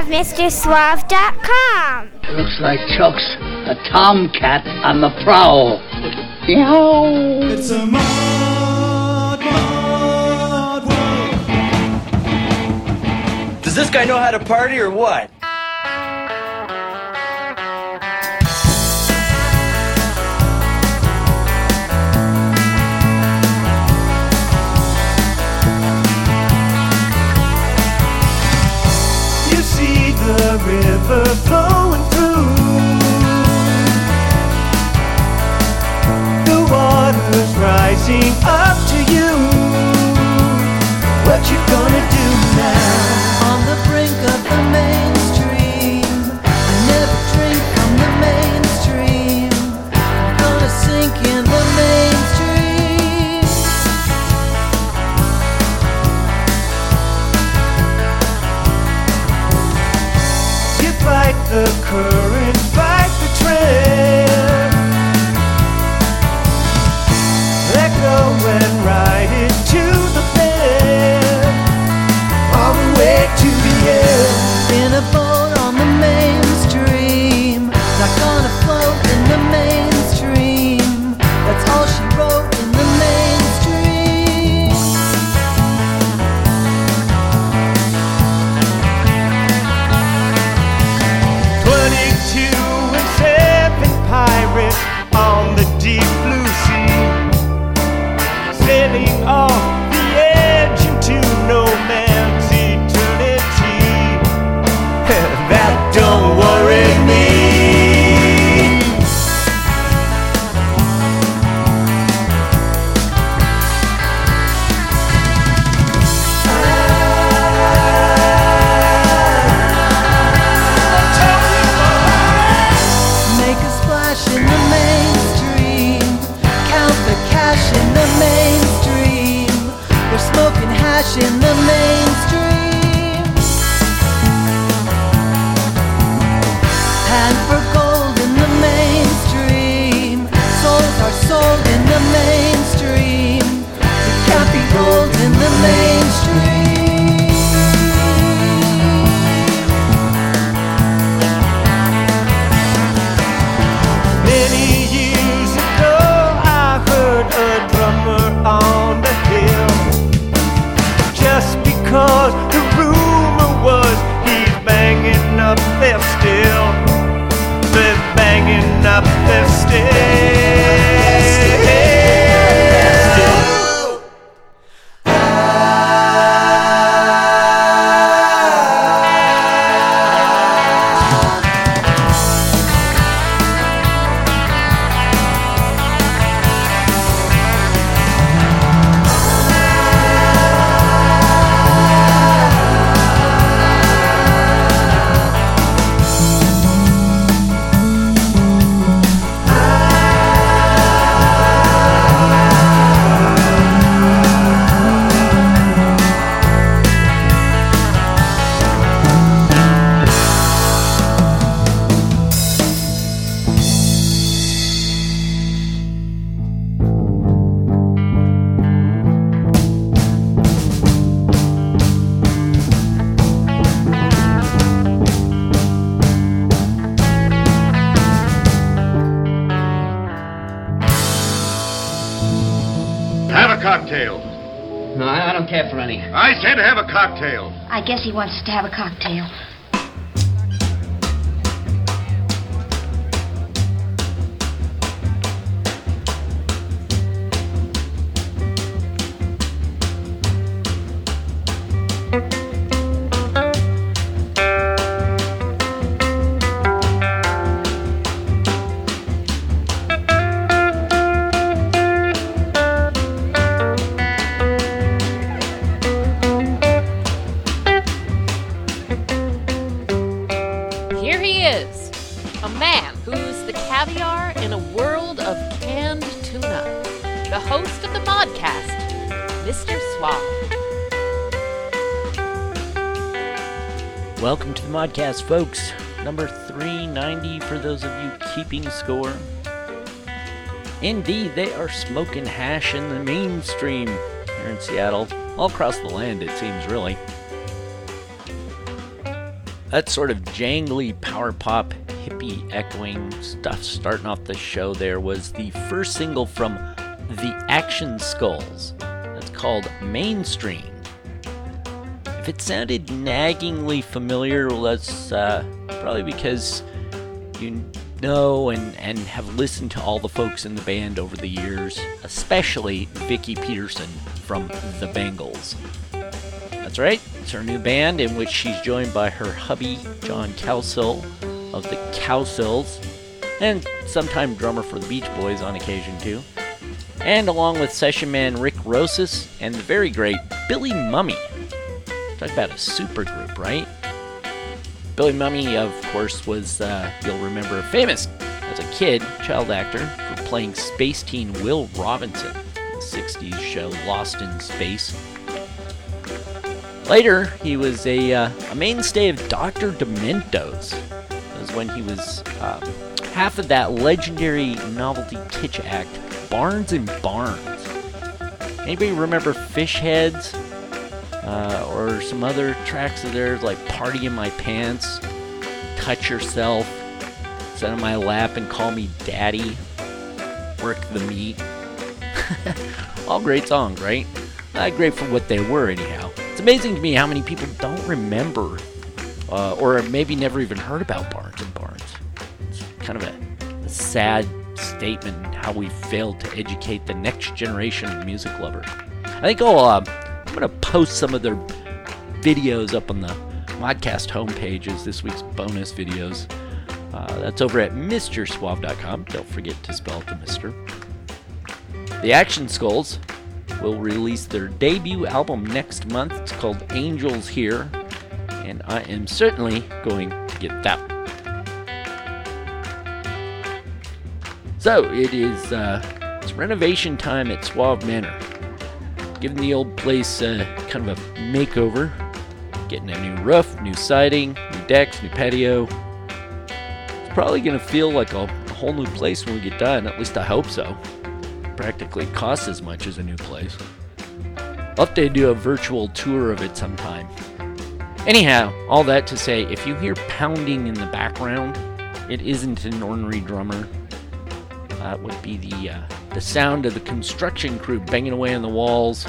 of MrSuave.com. Looks like Chuck's a tomcat on the prowl. Meow. It's a mod, mod world. Does this guy know how to party or what? The river flowing through. The water's rising up to you. What you gonna do now? On the brink of the mainstream, to have a cocktail. Modcast, folks. Number 390 for those of you keeping score. Indeed, they are smoking hash in the mainstream here in Seattle. All across the land, it seems, really. That sort of jangly power pop, hippie echoing stuff starting off the show there was the first single from the Action Skulls. That's called Mainstream. If it sounded naggingly familiar, well, that's uh, probably because you know and, and have listened to all the folks in the band over the years, especially Vicki Peterson from The Bangles. That's right, it's her new band in which she's joined by her hubby, John Cowsill of the Cowsills, and sometime drummer for the Beach Boys on occasion too. And along with session man Rick Rosas and the very great Billy Mumy. Talk about a super group, right? Billy Mumy, of course, was, uh, you'll remember, famous as a kid, child actor, for playing space teen Will Robinson in the 60s show Lost in Space. Later, he was a, uh, a mainstay of Dr. Demento's. That was when he was um, half of that legendary novelty kitsch act, Barnes and Barnes. Anybody remember Fish Heads? Uh, or some other tracks of theirs like Party in My Pants, Touch Yourself, Sit on My Lap and Call Me Daddy, Work the Meat. All great songs, right? Not great for what they were, anyhow. It's amazing to me how many people don't remember uh, or maybe never even heard about Barnes and Barnes. It's kind of a, a sad statement how we failed to educate the next generation of music lovers. I think I'll, uh, I'm going to post some of their videos up on the podcast homepage as this week's bonus videos. Uh, that's over at MrSuave.com. Don't forget to spell the Mister. The Action Skulls will release their debut album next month. It's called Angels Here, and I am certainly going to get that. So it is uh, it's renovation time at Suave Manor. Giving the old place uh, kind of a makeover, getting a new roof, new siding, new decks, new patio. It's probably going to feel like a, a whole new place when we get done. At least I hope so. Practically costs as much as a new place. I'll have to do a virtual tour of it sometime. Anyhow, all that to say, if you hear pounding in the background, it isn't an ornery drummer. That would be the uh, the sound of the construction crew banging away on the walls,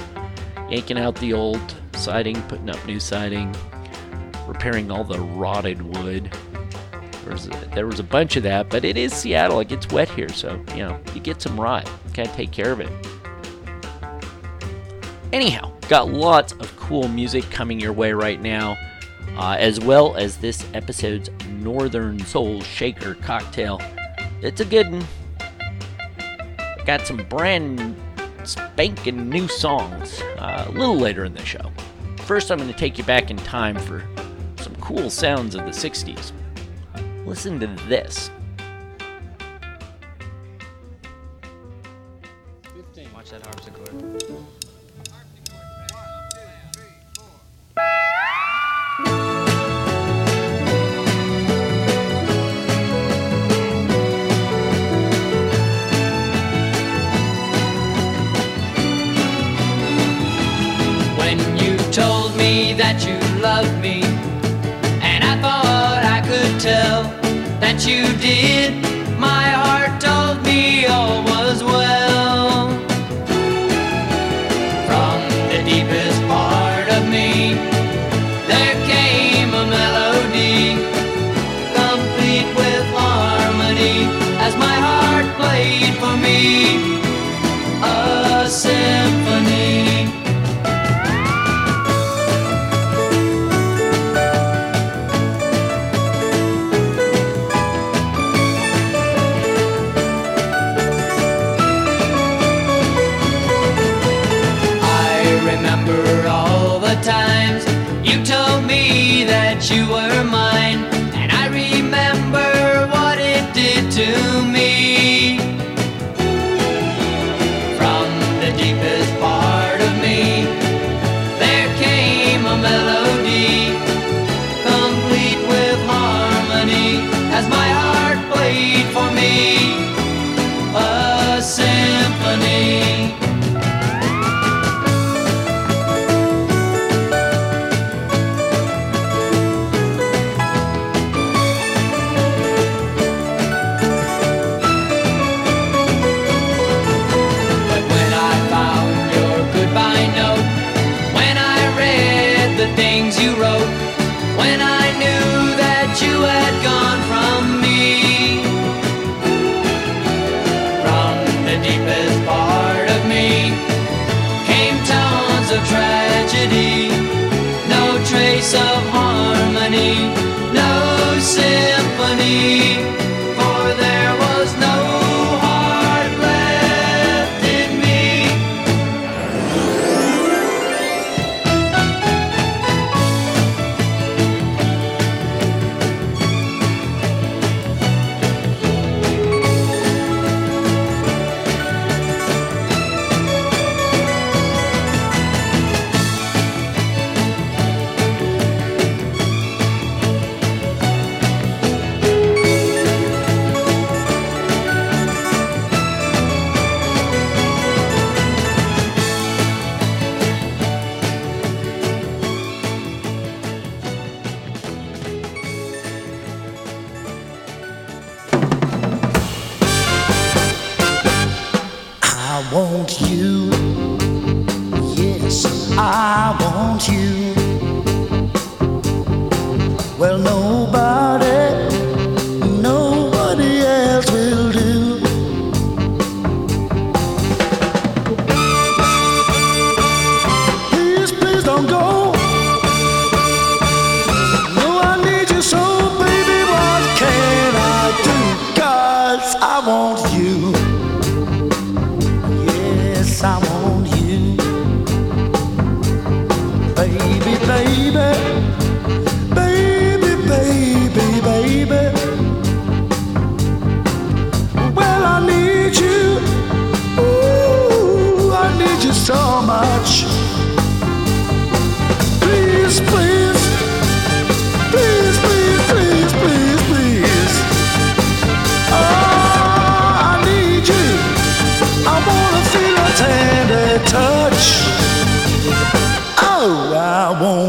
yanking out the old siding, putting up new siding, repairing all the rotted wood. There was, a, there was a bunch of that, but it is Seattle. It gets wet here, so you know you get some rot. Gotta take care of it. Anyhow, got lots of cool music coming your way right now, uh, as well as this episode's Northern Soul Shaker cocktail. It's a good one. Got some brand spanking new songs uh, a little later in the show. First, I'm going to take you back in time for some cool sounds of the 60s. Listen to this.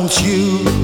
Want you.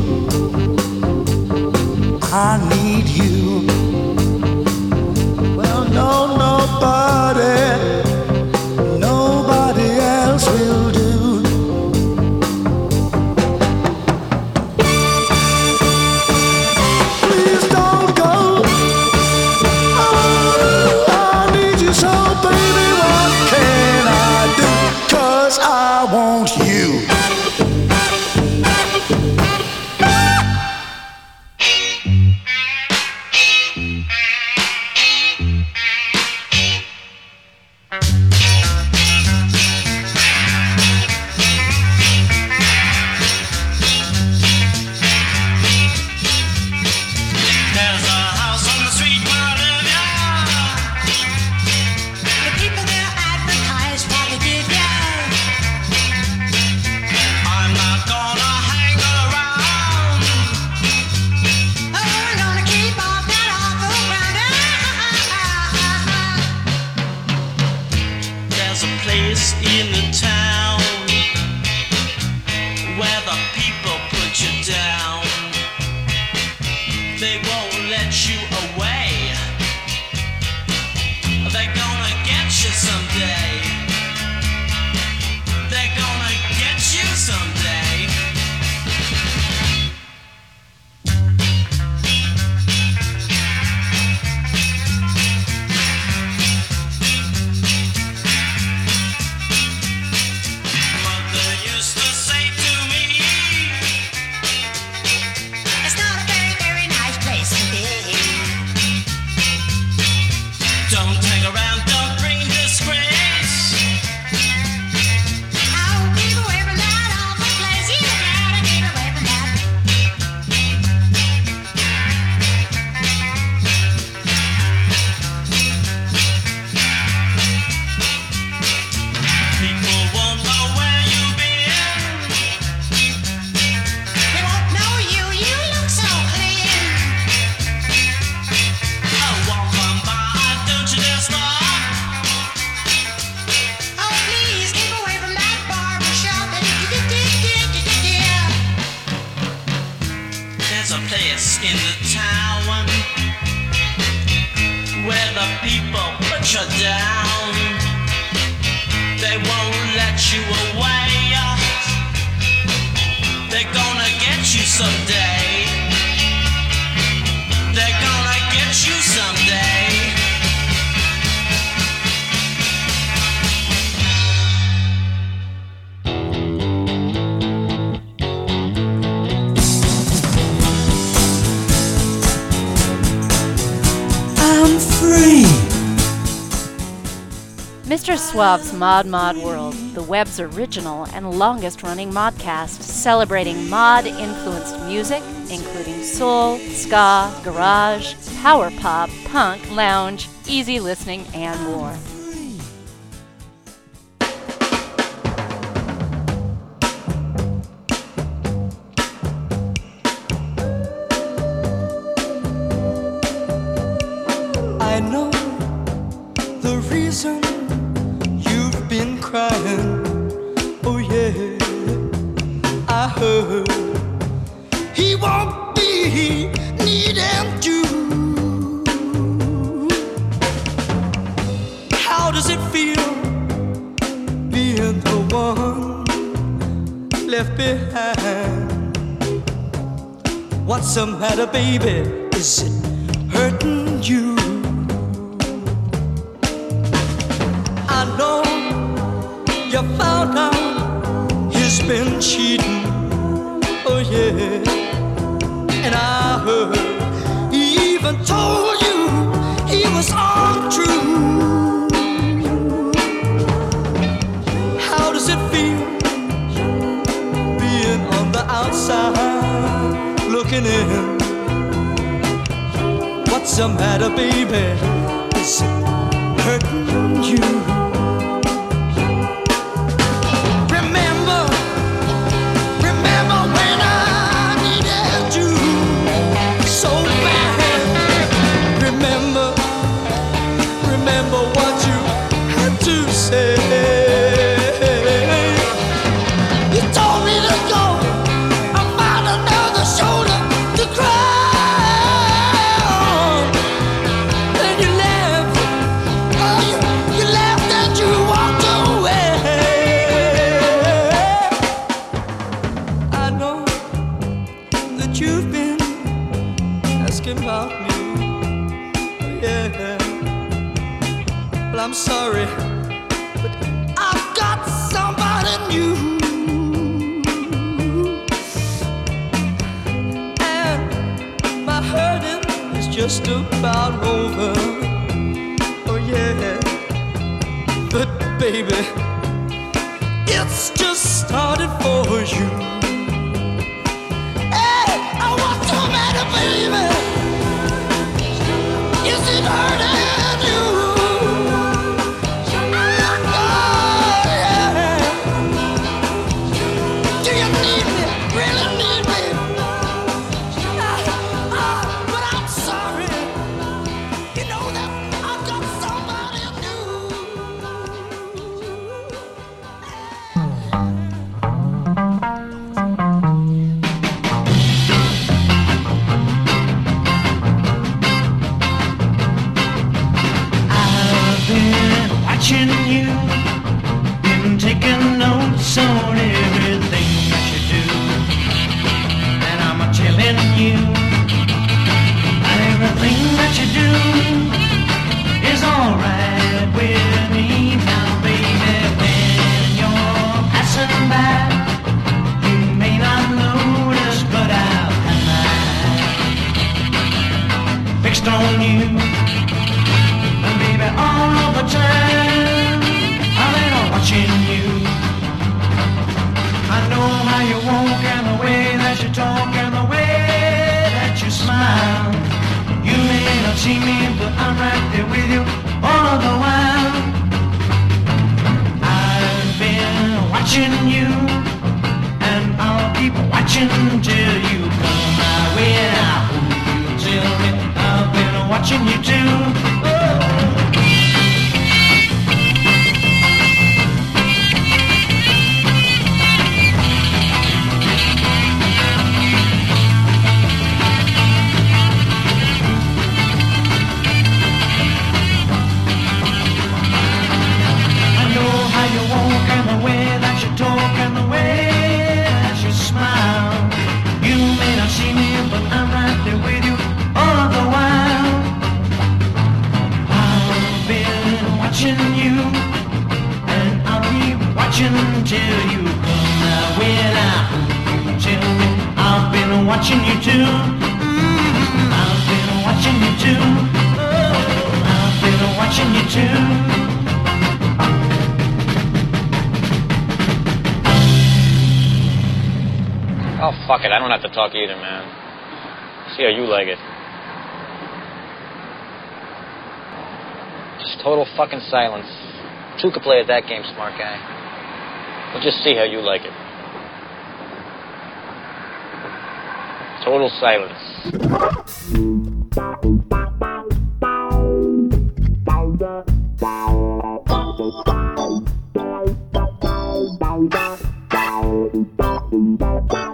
Suave's Mod Mod World, the web's original and longest running modcast, celebrating mod influenced music, including soul, ska, garage, power pop, punk, lounge, easy listening, and more. I know the reason I heard he won't be needing you. How does it feel being the one left behind? What's the matter, baby? Is it hurting you? I know you found cheating. Oh yeah, and I heard he even told you he was untrue. How does it feel being on the outside looking in? What's the matter, baby? Is it hurting you? Over. Oh, yeah. But, baby, it's just started for you. Hey, I want to matter, baby. Is it hurting watching you, and I'll keep watching till you come my way. Now, who you tell me I've been watching you too? Don't have to talk either, man. See how you like it. Just total fucking silence. Two could play at that game, smart guy. We'll just see how you like it. Total silence.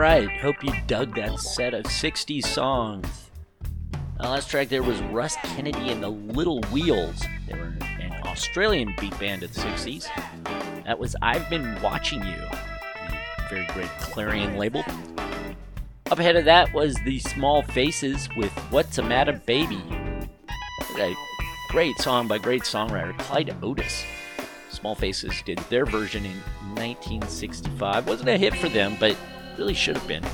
right, hope you dug that set of 60s songs. The last track there was Russ Kennedy and the Little Wheels. They were an Australian beat band of the 60s. That was I've Been Watching You, very great Clarion label. Up ahead of that was the Small Faces with What's a Matter Baby. A great song by great songwriter Clyde Otis. Small Faces did their version in 1965. Wasn't a hit for them, but really should have been.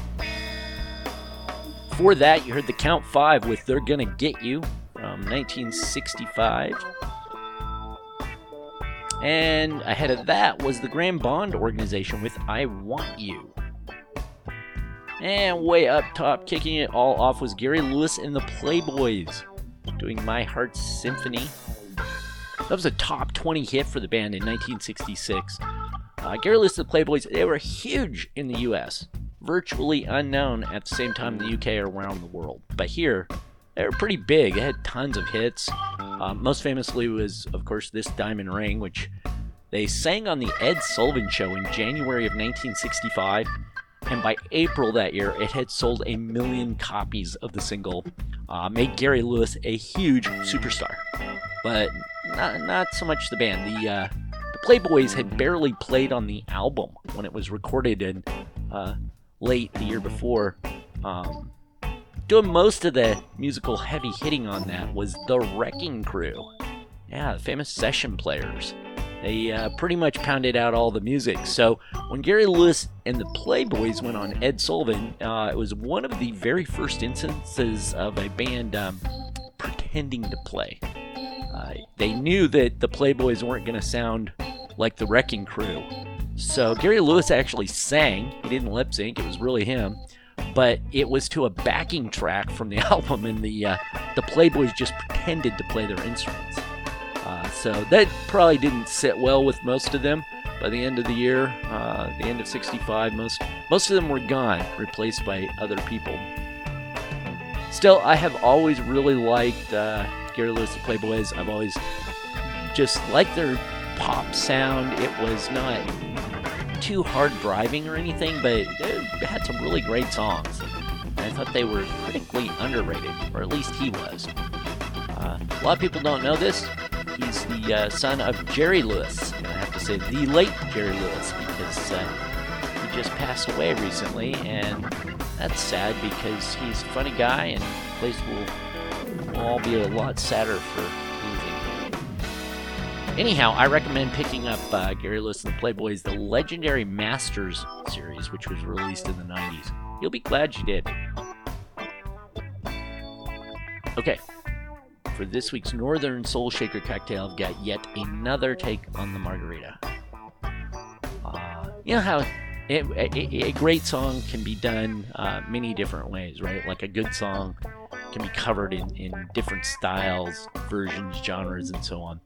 Before that, you heard the Count Five with They're Gonna Get You from 1965. And ahead of that was the Graham Bond organization with I Want You. And way up top, kicking it all off, was Gary Lewis and the Playboys doing My Heart Symphony. That was a top 20 hit for the band in 1966. Uh, Gary Lewis and the Playboys, they were huge in the US, virtually unknown at the same time in the UK or around the world. But here, they were pretty big. They had tons of hits. Uh, most famously was, of course, This Diamond Ring, which they sang on the Ed Sullivan Show in January of 1965. And by April that year, it had sold a million copies of the single, uh, made Gary Lewis a huge superstar. But not, not so much the band. The uh, Playboys had barely played on the album when it was recorded in uh, late the year before. Um, doing most of the musical heavy hitting on that was the Wrecking Crew. Yeah, the famous session players. They uh, pretty much pounded out all the music. So when Gary Lewis and the Playboys went on Ed Sullivan, uh, it was one of the very first instances of a band um, pretending to play. Uh, they knew that the Playboys weren't going to sound like the Wrecking Crew. So Gary Lewis actually sang. He didn't lip sync, it was really him. But it was to a backing track from the album, and the, uh, the Playboys just pretended to play their instruments. Uh, so that probably didn't sit well with most of them. By the end of the year, uh, the end of '65, most most of them were gone, replaced by other people. Still, I have always really liked uh, Gary Lewis and the Playboys. I've always just liked their pop sound. It was not too hard driving or anything, but they had some really great songs. And I thought they were critically underrated, or at least he was. Uh, a lot of people don't know this. He's the uh, son of Jerry Lewis. And I have to say the late Jerry Lewis because uh, he just passed away recently, and that's sad because he's a funny guy, and place will, all be a lot sadder for. Anyhow, I recommend picking up uh, Gary Lewis and the Playboys, the legendary Masters series, which was released in the 90s. You'll be glad you did. Okay, for this week's Northern Soul Shaker cocktail, I've got yet another take on the margarita. Uh, you know how it, a, a great song can be done uh, many different ways, right? Like a good song can be covered in, in different styles, versions, genres, and so on.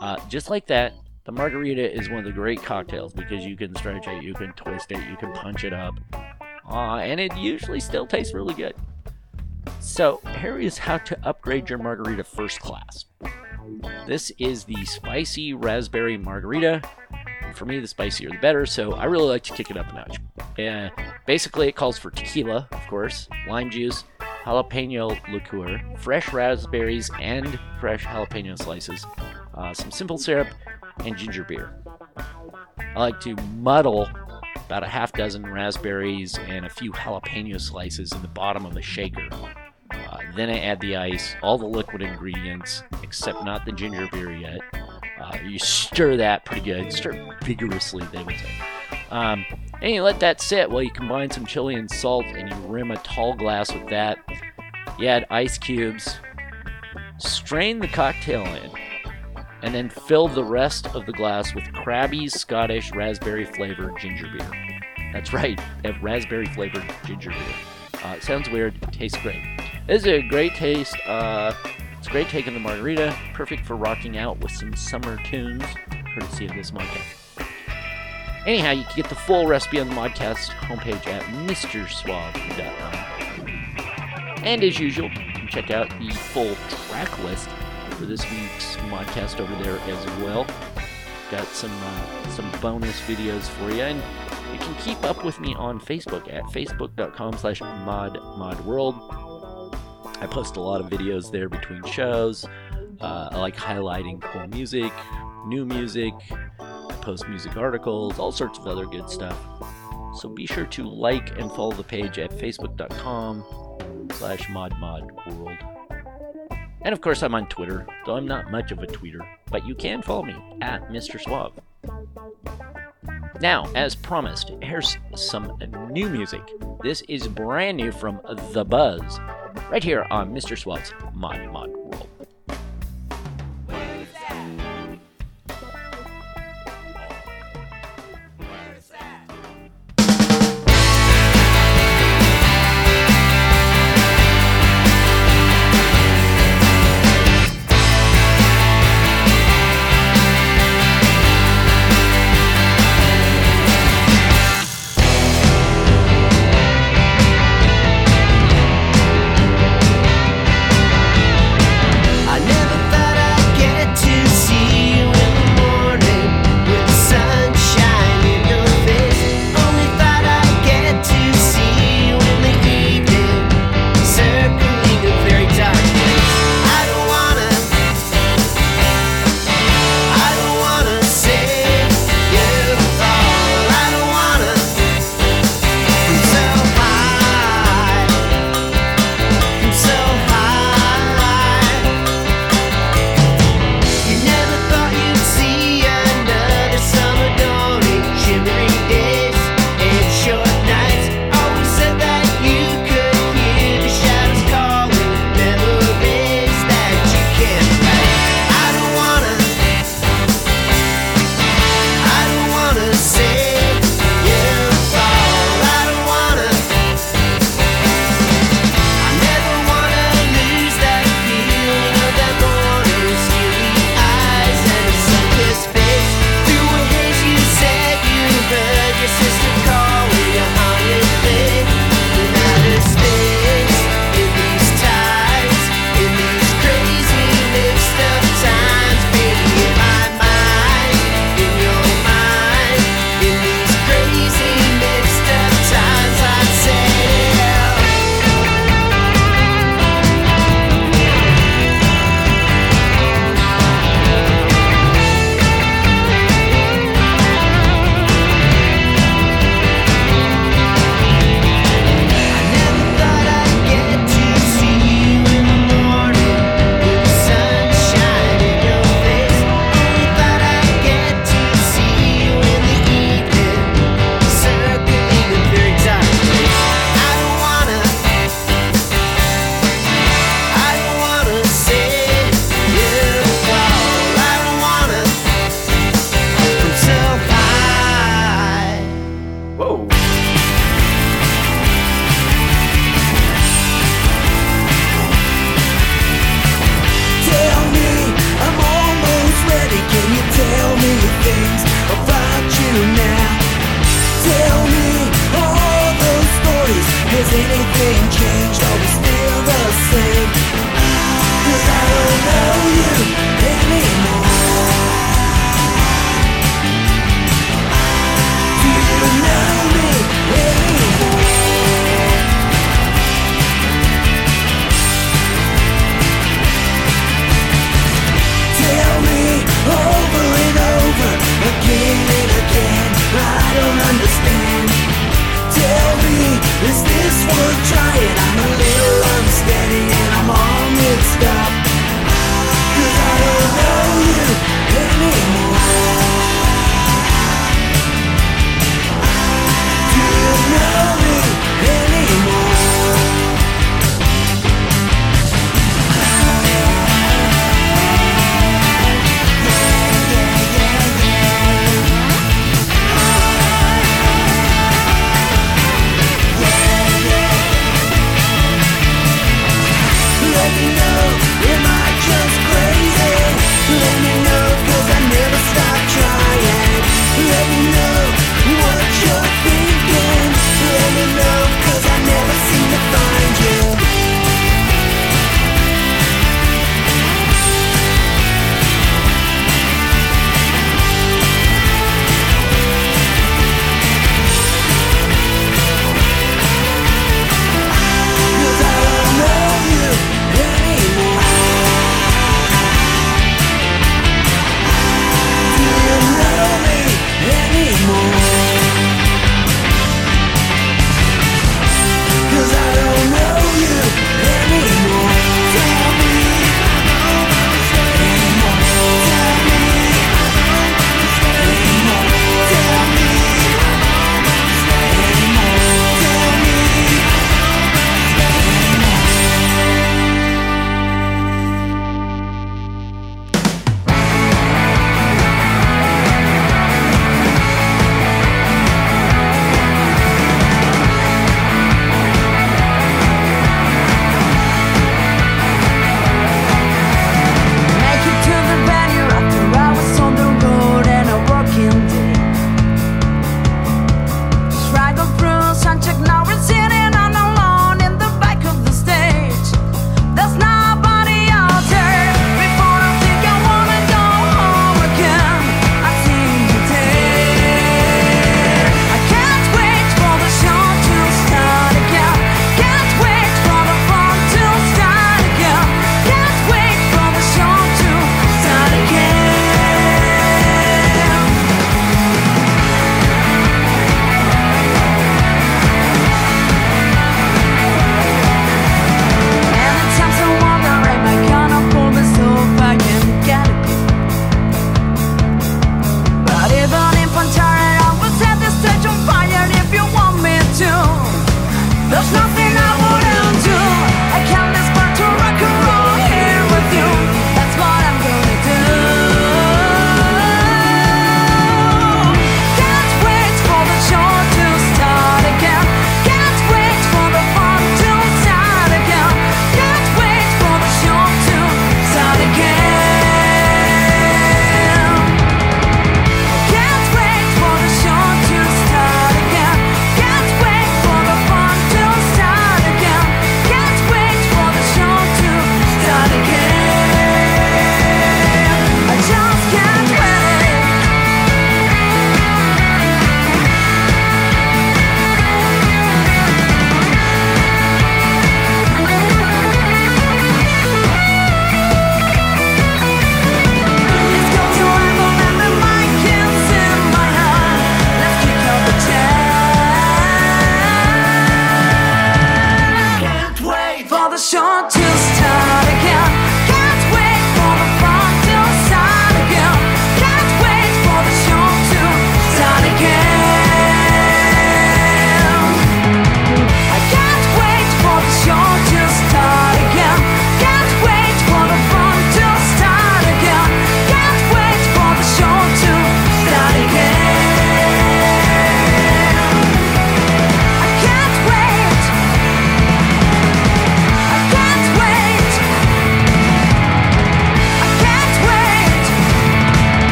Uh, just like that, the margarita is one of the great cocktails because you can stretch it, you can twist it, you can punch it up, uh, and it usually still tastes really good. So, here is how to upgrade your margarita first class. This is the spicy raspberry margarita. For me, the spicier the better, so I really like to kick it up a notch. Uh, basically, it calls for tequila, of course, lime juice, jalapeno liqueur, fresh raspberries and fresh jalapeno slices, uh, some simple syrup, and ginger beer. I like to muddle about a half dozen raspberries and a few jalapeno slices in the bottom of the shaker. Uh, then I add the ice, all the liquid ingredients, except not the ginger beer yet. Uh, you stir that pretty good. Stir vigorously, they would say. Um, and you let that sit while you combine some chili and salt and you rim a tall glass with that. You add ice cubes. Strain the cocktail in. And then fill the rest of the glass with Crabbie's Scottish raspberry flavored ginger beer. That's right, raspberry flavored ginger beer. Uh, sounds weird, tastes great. This is a great taste. Uh, it's a great take on the margarita, perfect for rocking out with some summer tunes, courtesy of this podcast. Anyhow, you can get the full recipe on the Modcast homepage at MrSuave.com. And as usual, you can check out the full track list for this week's Modcast over there as well. Got some uh, some bonus videos for you, and you can keep up with me on Facebook at facebook.com slash modmodworld. I post a lot of videos there between shows. Uh, I like highlighting cool music, new music, post music articles, all sorts of other good stuff. So be sure to like and follow the page at facebook.com slash modmodworld. And of course, I'm on Twitter, though I'm not much of a tweeter, but you can follow me at Mr. Suave. Now, as promised, here's some new music. This is brand new from The Buzz, right here on Mr. Suave's Mod Mod World. Has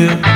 You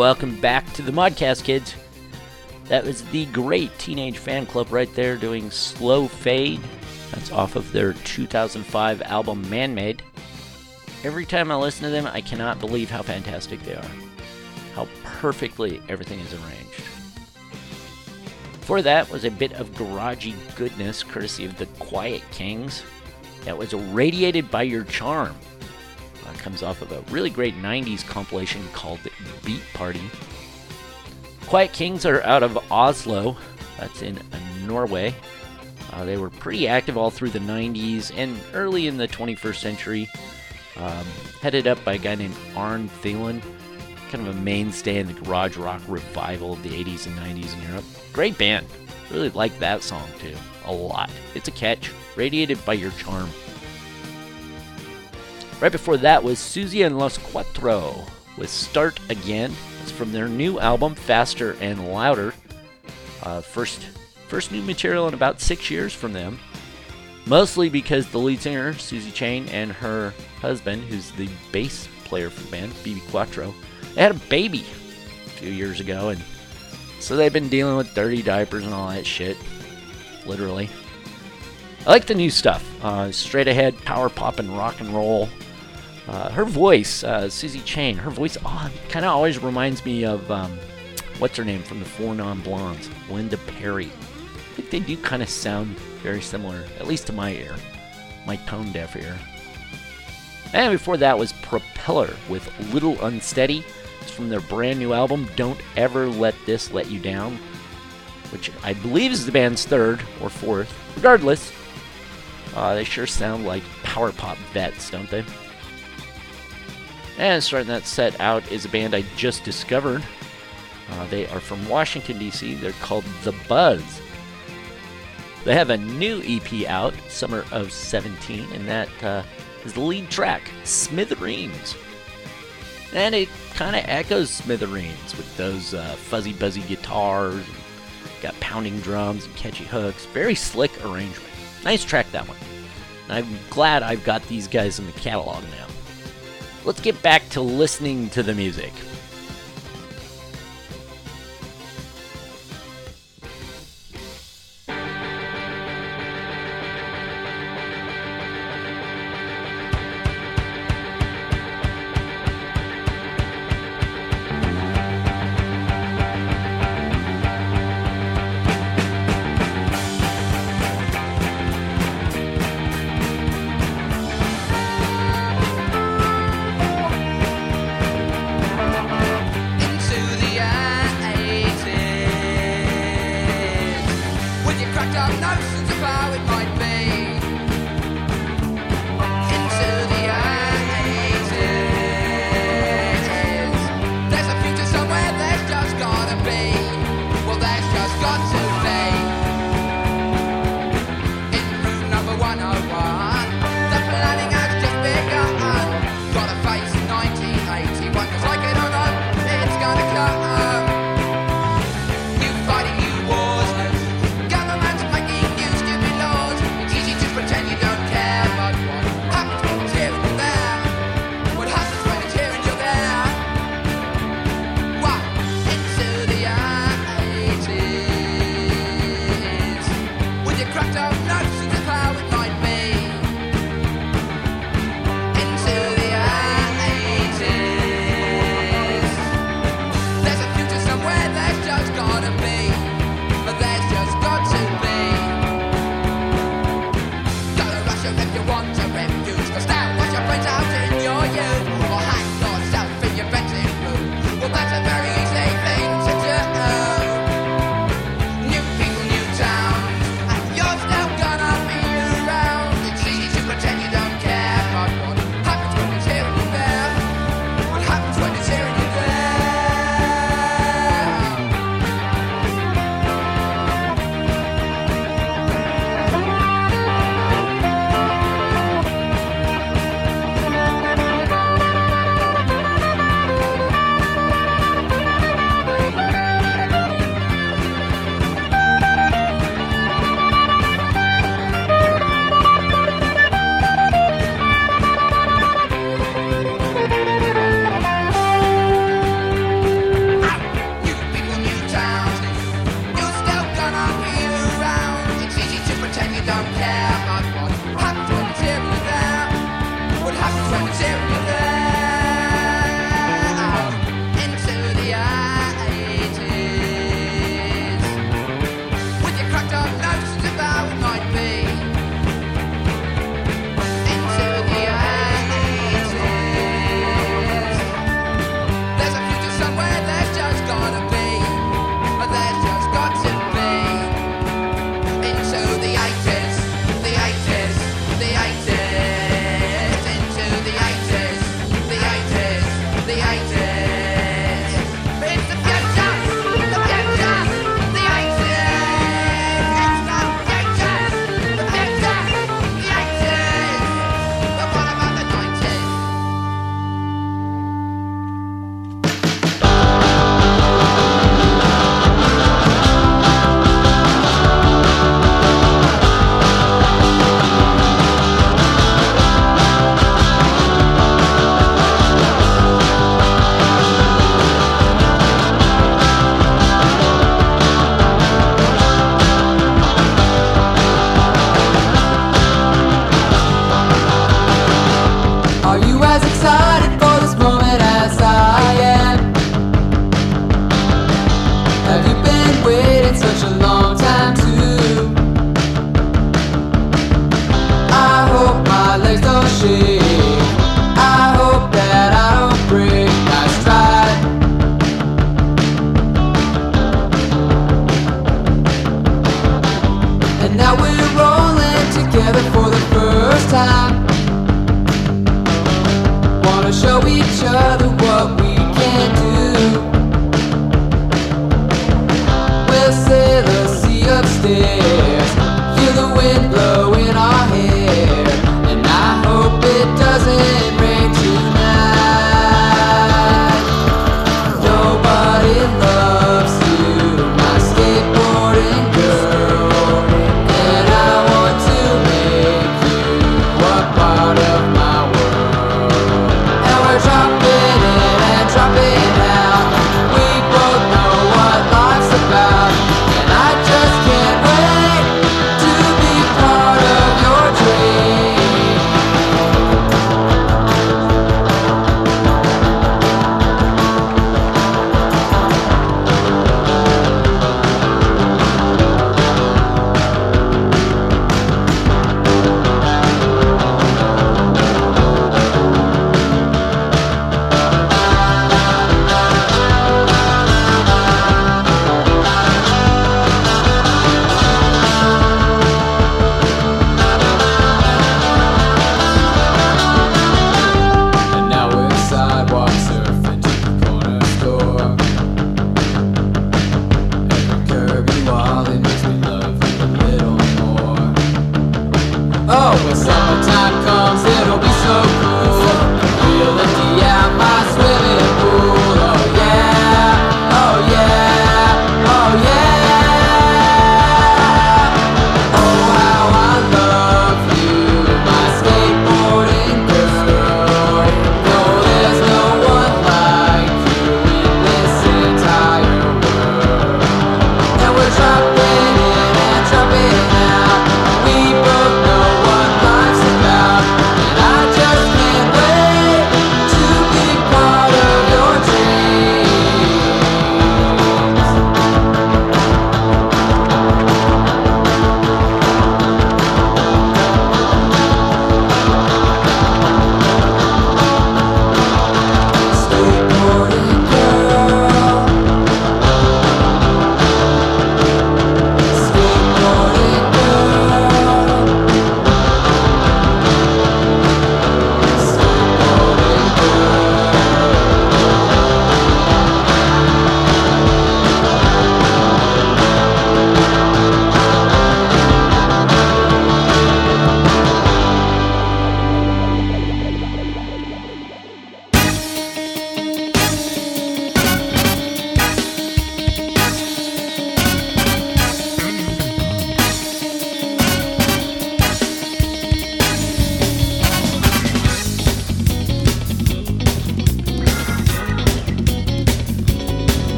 welcome back to the Modcast, kids. That was the great Teenage Fanclub right there doing Slow Fade. That's off of their 2005 album Man Made. Every time I listen to them, I cannot believe how fantastic they are. How perfectly everything is arranged. Before that was a bit of garagey goodness courtesy of the Quiet Kings. That was Radiated by Your Charm. Uh, comes off of a really great 90s compilation called Beat Party. Quiet Kings are out of Oslo, that's in Norway. Uh, they were pretty active all through the 90s and early in the 21st century. Um, headed up by a guy named Arn Thielen, kind of a mainstay in the garage rock revival of the 80s and 90s in Europe. Great band. Really like that song too, a lot. It's a catch. Radiated by Your Charm. Right before that was Suzy and Los Quattro with Start Again. It's from their new album, Faster and Louder. Uh, first, first new material in about six years from them. Mostly because the lead singer, Suzy Chain, and her husband, who's the bass player for the band, BB Quattro, they had a baby a few years ago, and so they've been dealing with dirty diapers and all that shit. Literally. I like the new stuff. Uh, straight ahead, power pop and rock and roll. Uh, her voice, uh, Suzy Chain, her voice oh, kind of always reminds me of um, what's her name from the Four Non Blondes, Linda Perry. I think they do kind of sound very similar, at least to my ear, my tone deaf ear. And before that was Propeller with Little Unsteady. It's from their brand new album, Don't Ever Let This Let You Down, which I believe is the band's third or fourth. Regardless, uh, they sure sound like power pop vets, don't they? And starting that set out is a band I just discovered. Uh, they are from Washington, D.C. They're called The Buzz. They have a new EP out, summer of 17, and that uh, is the lead track, Smithereens. And it kind of echoes Smithereens with those uh, fuzzy, buzzy guitars, got pounding drums and catchy hooks. Very slick arrangement. Nice track, that one. And I'm glad I've got these guys in the catalog now. Let's get back to listening to the music.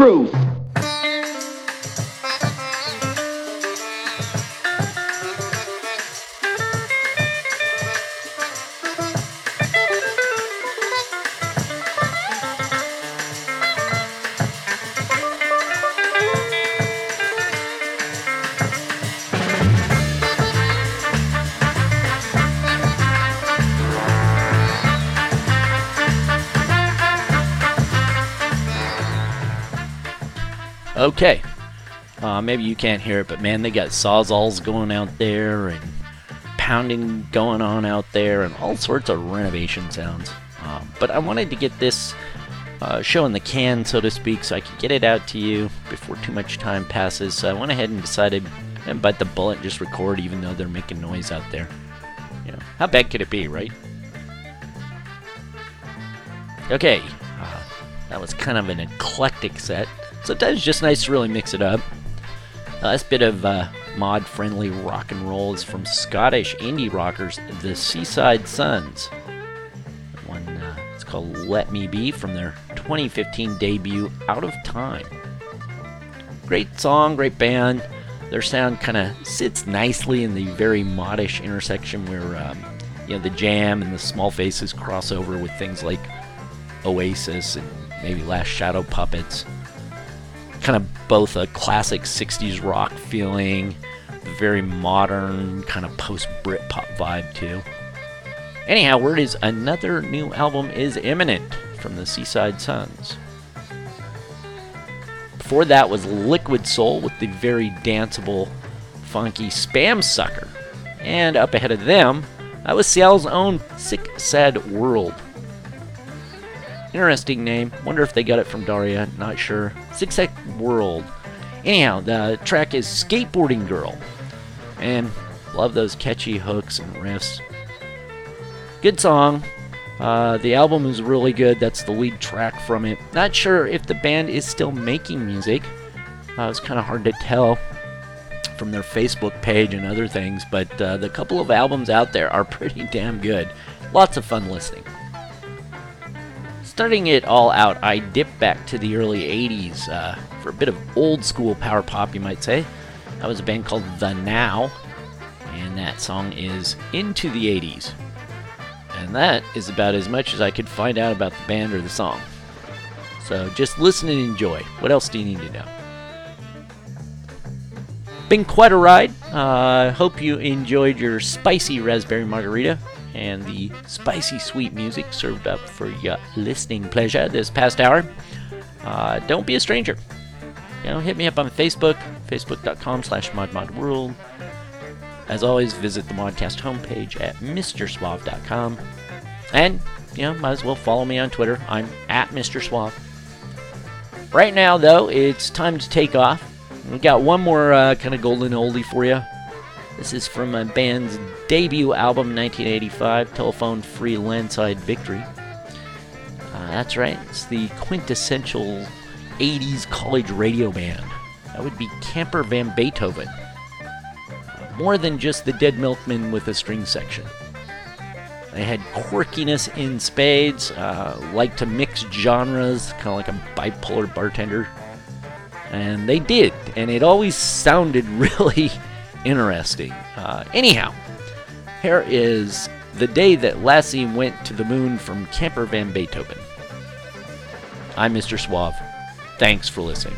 Truth. Okay. Uh, maybe you can't hear it, but man, they got sawzalls going out there and pounding going on out there and all sorts of renovation sounds. Um, but I wanted to get this uh, show in the can, so to speak, so I could get it out to you before too much time passes. So I went ahead and decided and bite the bullet and just record, even though they're making noise out there. You know, how bad could it be, right? Okay, uh, that was kind of an eclectic set. Sometimes it's just nice to really mix it up. Uh, this bit of uh, mod friendly rock and roll is from Scottish indie rockers, the Seaside Sons. One, uh, it's called Let Me Be from their 2015 debut, Out of Time. Great song, great band. Their sound kind of sits nicely in the very modish intersection where um, you know the jam and the small faces cross over with things like Oasis and maybe Last Shadow Puppets kind of both a classic 60s rock feeling, very modern, kind of post Britpop vibe too. Anyhow, word is another new album is imminent from the Seaside Sons. Before that was Liquid Soul with the very danceable, funky Spam Sucker. And up ahead of them, that was Seattle's own Sick Sad World. Interesting name. Wonder if they got it from Daria. Not sure. Sec World. Anyhow, the track is Skateboarding Girl. And love those catchy hooks and riffs. Good song. Uh, the album is really good. That's the lead track from it. Not sure if the band is still making music. Uh, it's kind of hard to tell from their Facebook page and other things, but uh, the couple of albums out there are pretty damn good. Lots of fun listening. Starting it all out, I dip back to the early 80s uh, for a bit of old school power pop, you might say. That was a band called The Now, and that song is Into the 80s. And that is about as much as I could find out about the band or the song. So just listen and enjoy. What else do you need to know? Been quite a ride. Uh, hope you enjoyed your spicy raspberry margarita and the spicy sweet music served up for your listening pleasure this past hour. Uh, don't be a stranger. You know, hit me up on Facebook, facebook.com slash modmodworld. As always, visit the Modcast homepage at MrSuave.com. And, you know, might as well follow me on Twitter. I'm at Mr. Right now, though, it's time to take off. We got one more uh, kind of golden oldie for you. This is from a band's debut album, 1985, Telephone Free Landslide Victory. Uh, that's right, it's the quintessential 80s college radio band. That would be Camper Van Beethoven. More than just the Dead Milkmen with a string section. They had quirkiness in spades, uh, like to mix genres, kind of like a bipolar bartender. And they did, and it always sounded really interesting. Uh, anyhow, here is the day that Lassie went to the moon from Camper Van Beethoven. I'm Mr. Suave. Thanks for listening.